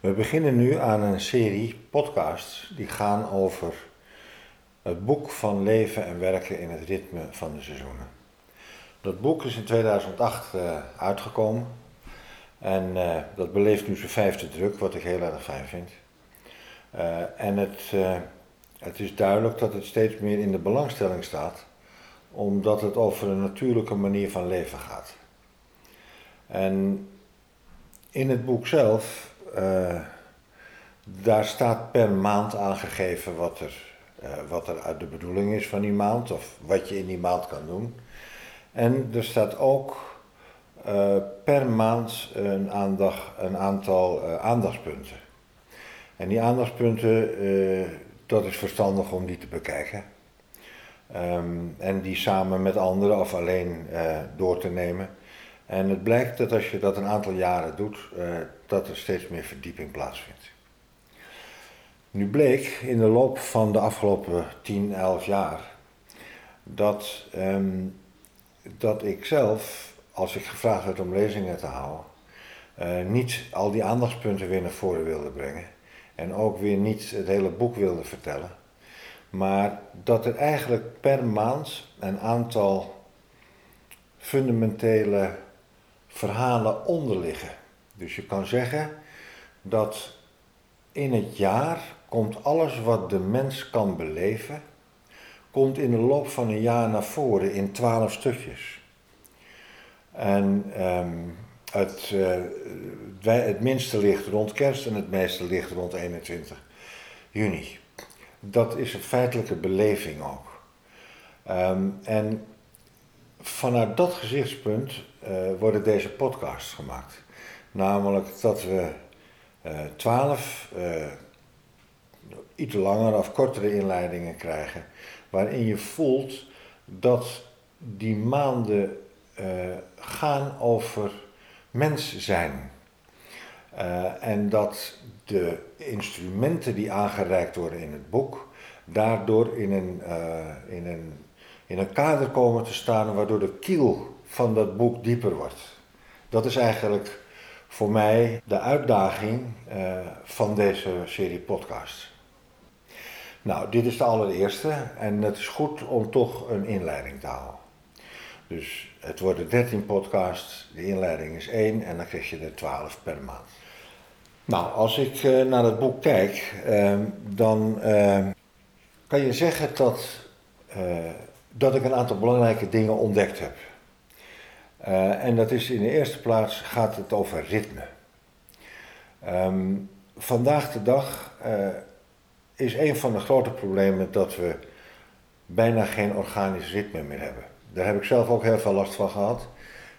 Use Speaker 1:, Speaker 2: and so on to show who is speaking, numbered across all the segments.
Speaker 1: We beginnen nu aan een serie podcasts die gaan over het boek van leven en werken in het ritme van de seizoenen. Dat boek is in 2008 uh, eh, uitgekomen en uh, dat beleeft nu zijn vijfde druk, wat ik heel erg fijn vind. Uh, en het, het is duidelijk dat het steeds meer in de belangstelling staat, omdat het over een natuurlijke manier van leven gaat. En in het boek zelf uh, daar staat per maand aangegeven wat er, uh, wat er uit de bedoeling is van die maand of wat je in die maand kan doen. En er staat ook uh, per maand een, een aantal aandachtspunten. En die aandachtspunten, dat is verstandig om die te bekijken. Um, en die samen met anderen of alleen door te nemen. En het blijkt dat als je dat een aantal jaren doet, uh, dat er steeds meer verdieping plaatsvindt. Nu bleek in de loop van de afgelopen 10, 11 jaar dat, um, dat ik zelf, als ik gevraagd werd om lezingen te houden, uh, niet al die aandachtspunten weer naar voren wilde brengen. En ook weer niet het hele boek wilde vertellen. Maar dat er eigenlijk per maand een aantal fundamentele verhalen onderliggen. Dus je kan zeggen dat in het jaar komt alles wat de mens kan beleven, komt in de loop van een jaar naar voren in twaalf stukjes. En um, het, uh, het minste ligt rond kerst en het meeste ligt rond 21 juni. Dat is een feitelijke beleving ook. Um, en vanuit dat gezichtspunt worden deze podcasts gemaakt. Namelijk dat we uh, twaalf uh, iets langere of kortere inleidingen krijgen, waarin je voelt dat die maanden gaan over mens zijn. en dat de instrumenten die aangereikt worden in het boek, daardoor in een, in een in een kader komen te staan waardoor de kiel van dat boek dieper wordt. Dat is eigenlijk voor mij de uitdaging uh, van deze serie podcasts. Nou, dit is de allereerste en het is goed om toch een inleiding te houden. Dus het worden 13 podcasts, de inleiding is 1 en dan krijg je er 12 per maand. Nou, als ik uh, naar het boek kijk, uh, dan kan je zeggen dat dat ik een aantal belangrijke dingen ontdekt heb. Uh, en dat is in de eerste plaats gaat het over ritme. Um, vandaag de dag uh, is een van de grote problemen dat we bijna geen organisch ritme meer hebben. Daar heb ik zelf ook heel veel last van gehad.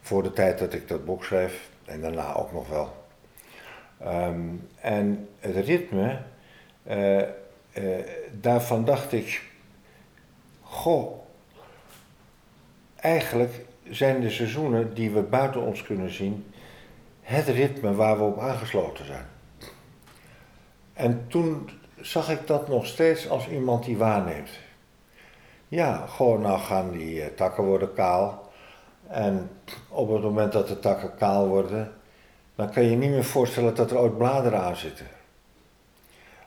Speaker 1: Voor de tijd dat ik dat boek schreef en daarna ook nog wel. Um, en het ritme, uh, daarvan dacht ik, goh, eigenlijk zijn de seizoenen die we buiten ons kunnen zien het ritme waar we op aangesloten zijn. En toen zag ik dat nog steeds als iemand die waarneemt. Ja, gewoon nou gaan die uh, takken worden kaal. En op het moment dat de takken kaal worden, dan kan je niet meer voorstellen dat er ooit bladeren aan zitten.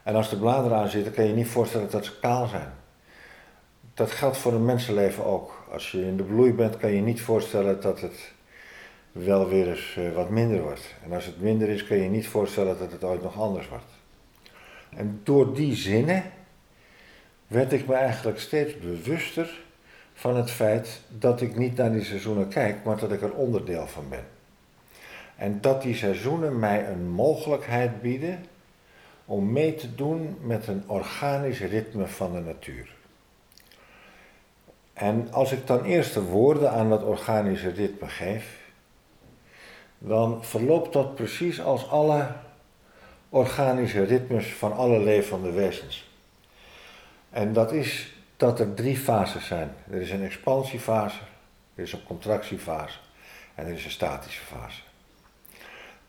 Speaker 1: En als er bladeren aan zitten, kan je niet voorstellen dat ze kaal zijn. Dat geldt voor een mensenleven ook. Als je in de bloei bent, kan je niet voorstellen dat het wel weer eens eh, wat minder wordt. En als het minder is, kan je niet voorstellen dat het ooit nog anders wordt. En door die zinnen werd ik me eigenlijk steeds bewuster van het feit dat ik niet naar die seizoenen kijk, maar dat ik er onderdeel van ben. En dat die seizoenen mij een mogelijkheid bieden om mee te doen met een organisch ritme van de natuur. En als ik dan eerst de woorden aan dat organische ritme geef, dan verloopt dat precies als alle organische ritmes van alle levende wezens. En dat is dat er drie fases zijn. Er is een expansiefase, er is een contractiefase en er is een statische fase.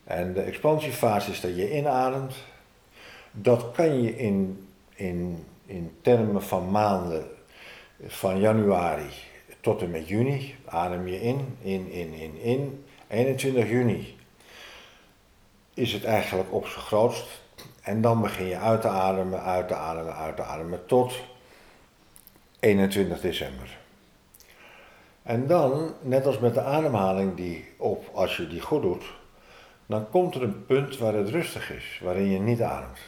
Speaker 1: En de expansiefase is dat je inademt. Dat kan je in, in, in termen van maanden van januari tot en met juni adem je in, in, in, in, in. 21 juni is het eigenlijk op zijn grootst. En dan begin je uit te ademen, uit te ademen, uit te ademen tot 21 december. En dan, net als met de ademhaling die op, als je die goed doet, dan komt er een punt waar het rustig is, waarin je niet ademt.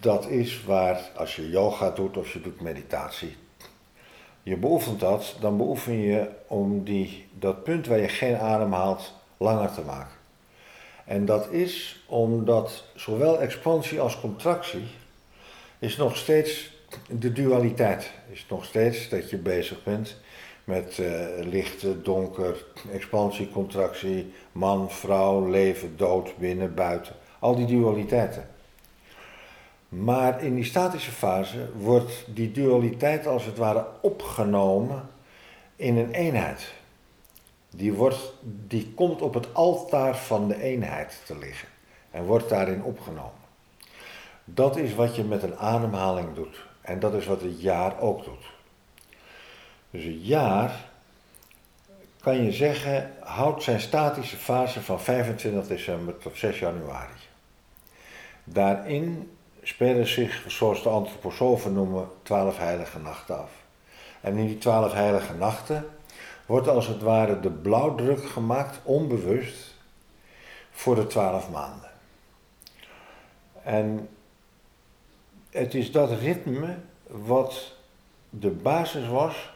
Speaker 1: Dat is waar, als je yoga doet of je doet meditatie, je beoefent dat, dan beoefen je om die, dat punt waar je geen adem haalt langer te maken. En dat is omdat zowel expansie als contractie is nog steeds de dualiteit. Is nog steeds dat je bezig bent met uh, licht, donker, expansie, contractie, man, vrouw, leven, dood, binnen, buiten. Al die dualiteiten. Maar in die statische fase wordt die dualiteit als het ware opgenomen in een eenheid. Die, wordt, die komt op het altaar van de eenheid te liggen en wordt daarin opgenomen. Dat is wat je met een ademhaling doet. En dat is wat het jaar ook doet. Dus het jaar, kan je zeggen, houdt zijn statische fase van 25 december tot 6 januari. Daarin spelen zich, zoals de antroposofen noemen, twaalf heilige nachten af. En in die twaalf heilige nachten wordt als het ware de blauwdruk gemaakt, onbewust, voor de twaalf maanden. En het is dat ritme wat de basis was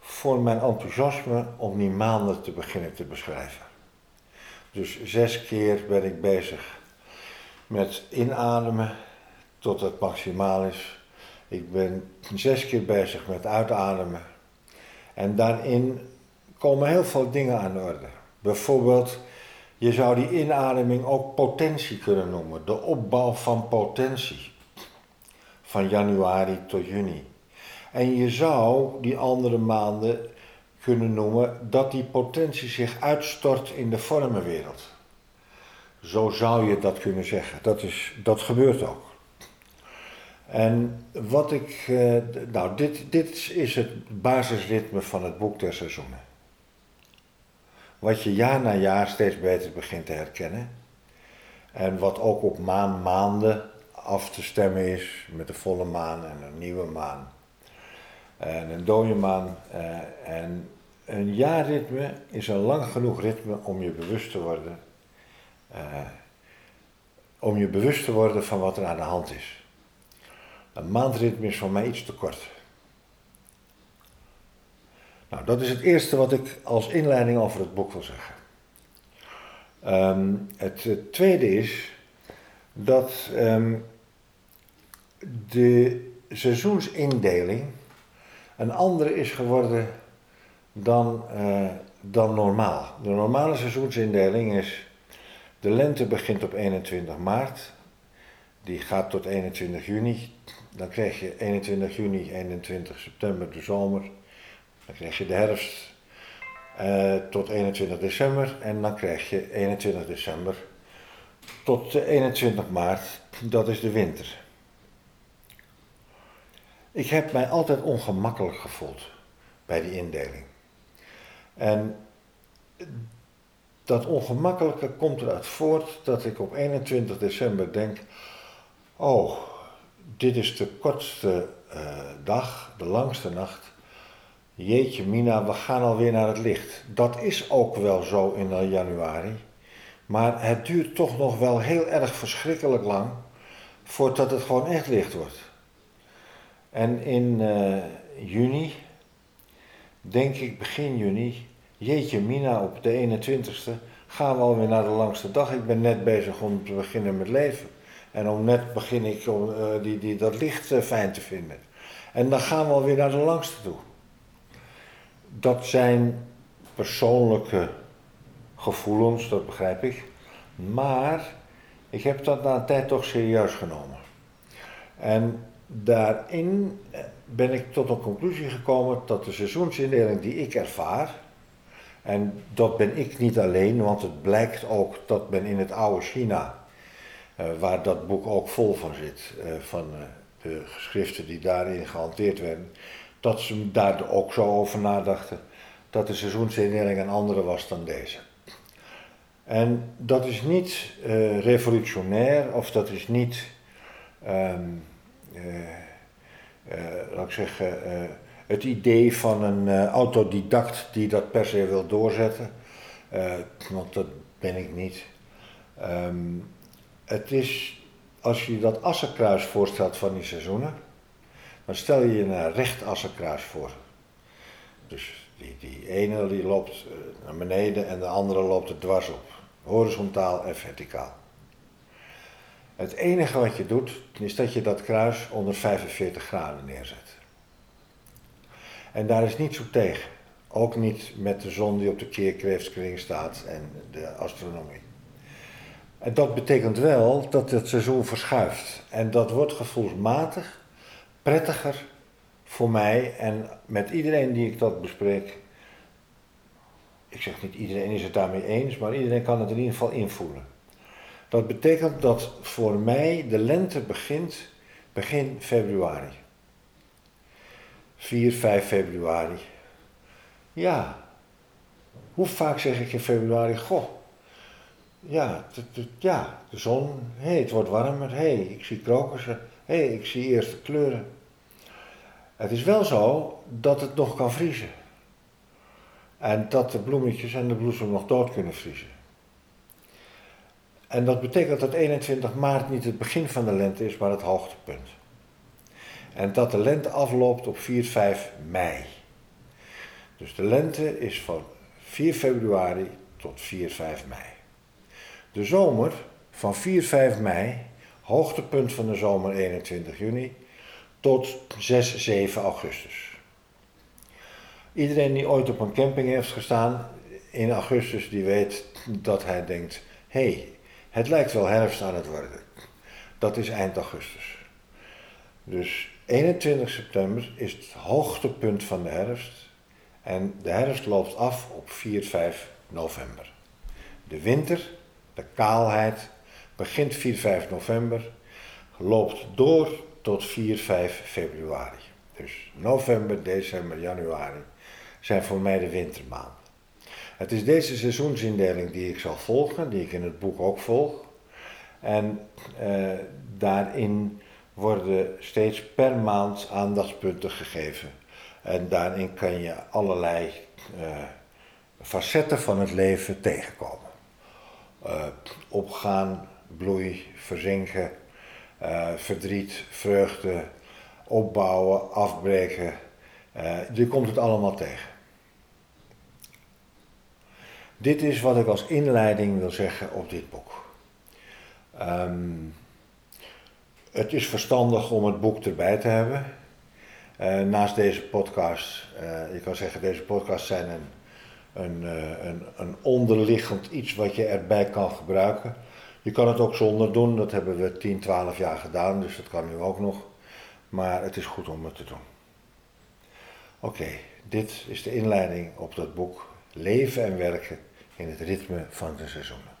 Speaker 1: voor mijn enthousiasme om die maanden te beginnen te beschrijven. Dus zes keer ben ik bezig met inademen tot het maximaal is. Ik ben zes keer bezig met uitademen. En daarin komen heel veel dingen aan de orde. Bijvoorbeeld, je zou die inademing ook potentie kunnen noemen. De opbouw van potentie. Van januari tot juni. En je zou die andere maanden kunnen noemen dat die potentie zich uitstort in de vormenwereld. Zo zou je dat kunnen zeggen. Dat, is, dat gebeurt ook. En wat ik, eh, nou, dit, dit is het basisritme van het boek der seizoenen. Wat je jaar na jaar steeds beter begint te herkennen. En wat ook op maan maanden af te stemmen is met de volle maan en een nieuwe maan. En een dode maan. Eh, en een jaarritme is een lang genoeg ritme om je bewust te worden. Uh, om je bewust te worden van wat er aan de hand is. Een maandritme is voor mij iets te kort. Nou, dat is het eerste wat ik als inleiding over het boek wil zeggen. Um, het, tweede is dat um, de seizoensindeling een andere is geworden dan, uh, dan normaal. De normale seizoensindeling is, de lente begint op 21 maart, die gaat tot 21 juni, dan krijg je 21 juni, 21 september de zomer. Dan krijg je de herfst uh, tot 21 december. En dan krijg je 21 december tot 21 maart. Dat is de winter. Ik heb mij altijd ongemakkelijk gevoeld bij die indeling. En dat ongemakkelijke komt eruit voort dat ik op 21 december denk: Oh, dit is de kortste uh, dag, de langste nacht. Jeetje Mina, we gaan alweer naar het licht. Dat is ook wel zo in januari. Maar het duurt toch nog wel heel erg verschrikkelijk lang voordat het gewoon echt licht wordt. En in uh, juni, denk ik begin juni, jeetje Mina, op de 21ste gaan we alweer naar de langste dag. Ik ben net bezig om te beginnen met leven. En om net begin ik om, uh, die, die, dat licht uh, fijn te vinden. En dan gaan we alweer naar de langste toe. Dat zijn persoonlijke gevoelens, dat begrijp ik. Maar ik heb dat na een tijd toch serieus genomen. En daarin eh, ben ik tot een conclusie gekomen dat de seizoensindeling die ik ervaar, en dat ben ik niet alleen, want het blijkt ook dat men in het oude China waar dat boek ook vol van zit, uh, van uh, de geschriften die daarin gehanteerd werden, dat ze daar ook zo over nadachten dat de seizoensindeling een andere was dan deze. En dat is niet revolutionair of dat is niet, um, laat ik zeggen, het idee van een autodidact die dat per se wil doorzetten. want dat ben ik niet. Um, het is, als je dat assenkruis voorstelt van die seizoenen, dan stel je je een recht assenkruis voor. Dus die, die ene die loopt eh, naar beneden en de andere loopt er dwars op. Horizontaal en verticaal. Het enige wat je doet, is dat je dat kruis onder 45 graden neerzet. En daar is niets op tegen. Ook niet met de zon die op de keerkreeftkring staat en de astronomie. En dat betekent wel dat het seizoen verschuift. En dat wordt gevoelsmatig prettiger voor mij en met iedereen die ik dat bespreek. Ik zeg niet iedereen is het daarmee eens, maar iedereen kan het in ieder geval invoelen. Dat betekent dat voor mij de lente begint begin februari. 4, 5 februari. Ja. Hoe vaak zeg ik in februari, goh, ja, ja, de zon, hé, hey, het wordt warmer, hé, hey, ik zie krokussen, hé, hey, ik zie eerste kleuren. Het is wel zo dat het nog kan vriezen. En dat de bloemetjes en de bloesem nog dood kunnen vriezen. En dat betekent dat 21 maart niet het begin van de lente is, maar het hoogtepunt. En dat de lente afloopt op 4, 5 mei. Dus de lente is van 4 februari tot 4, 5 mei. De zomer van 4, 5 mei, hoogtepunt van de zomer 21 juni, tot 6, 7 augustus. Iedereen die ooit op een camping heeft gestaan in augustus, die weet dat hij denkt, hé, hey, het lijkt wel herfst aan het worden. Dat is eind augustus. Dus 21 september is het hoogtepunt van de herfst en de herfst loopt af op 4, 5 november. De winter de kaalheid begint 4, 5 november, loopt door tot 4, 5 februari. Dus november, december, januari zijn voor mij de wintermaanden. Het is deze seizoensindeling die ik zal volgen, die ik in het boek ook volg. En eh, daarin worden steeds per maand aandachtspunten gegeven. En daarin kan je allerlei uh, facetten van het leven tegenkomen uh, opgaan, bloei, verzinken, uh, verdriet, vreugde, opbouwen, afbreken. Uh, je komt het allemaal tegen. Dit is wat ik als inleiding wil zeggen op dit boek. Um, het is verstandig om het boek erbij te hebben. Naast deze podcast, je kan zeggen, deze podcasts zijn een een, eh, een, een onderliggend iets wat je erbij kan gebruiken. Je kan het ook zonder doen, dat hebben we 10, 12 jaar gedaan, dus dat kan nu ook nog. Maar het is goed om het te doen. Oké, dit is de inleiding op dat boek Leven en werken in het ritme van de seizoenen.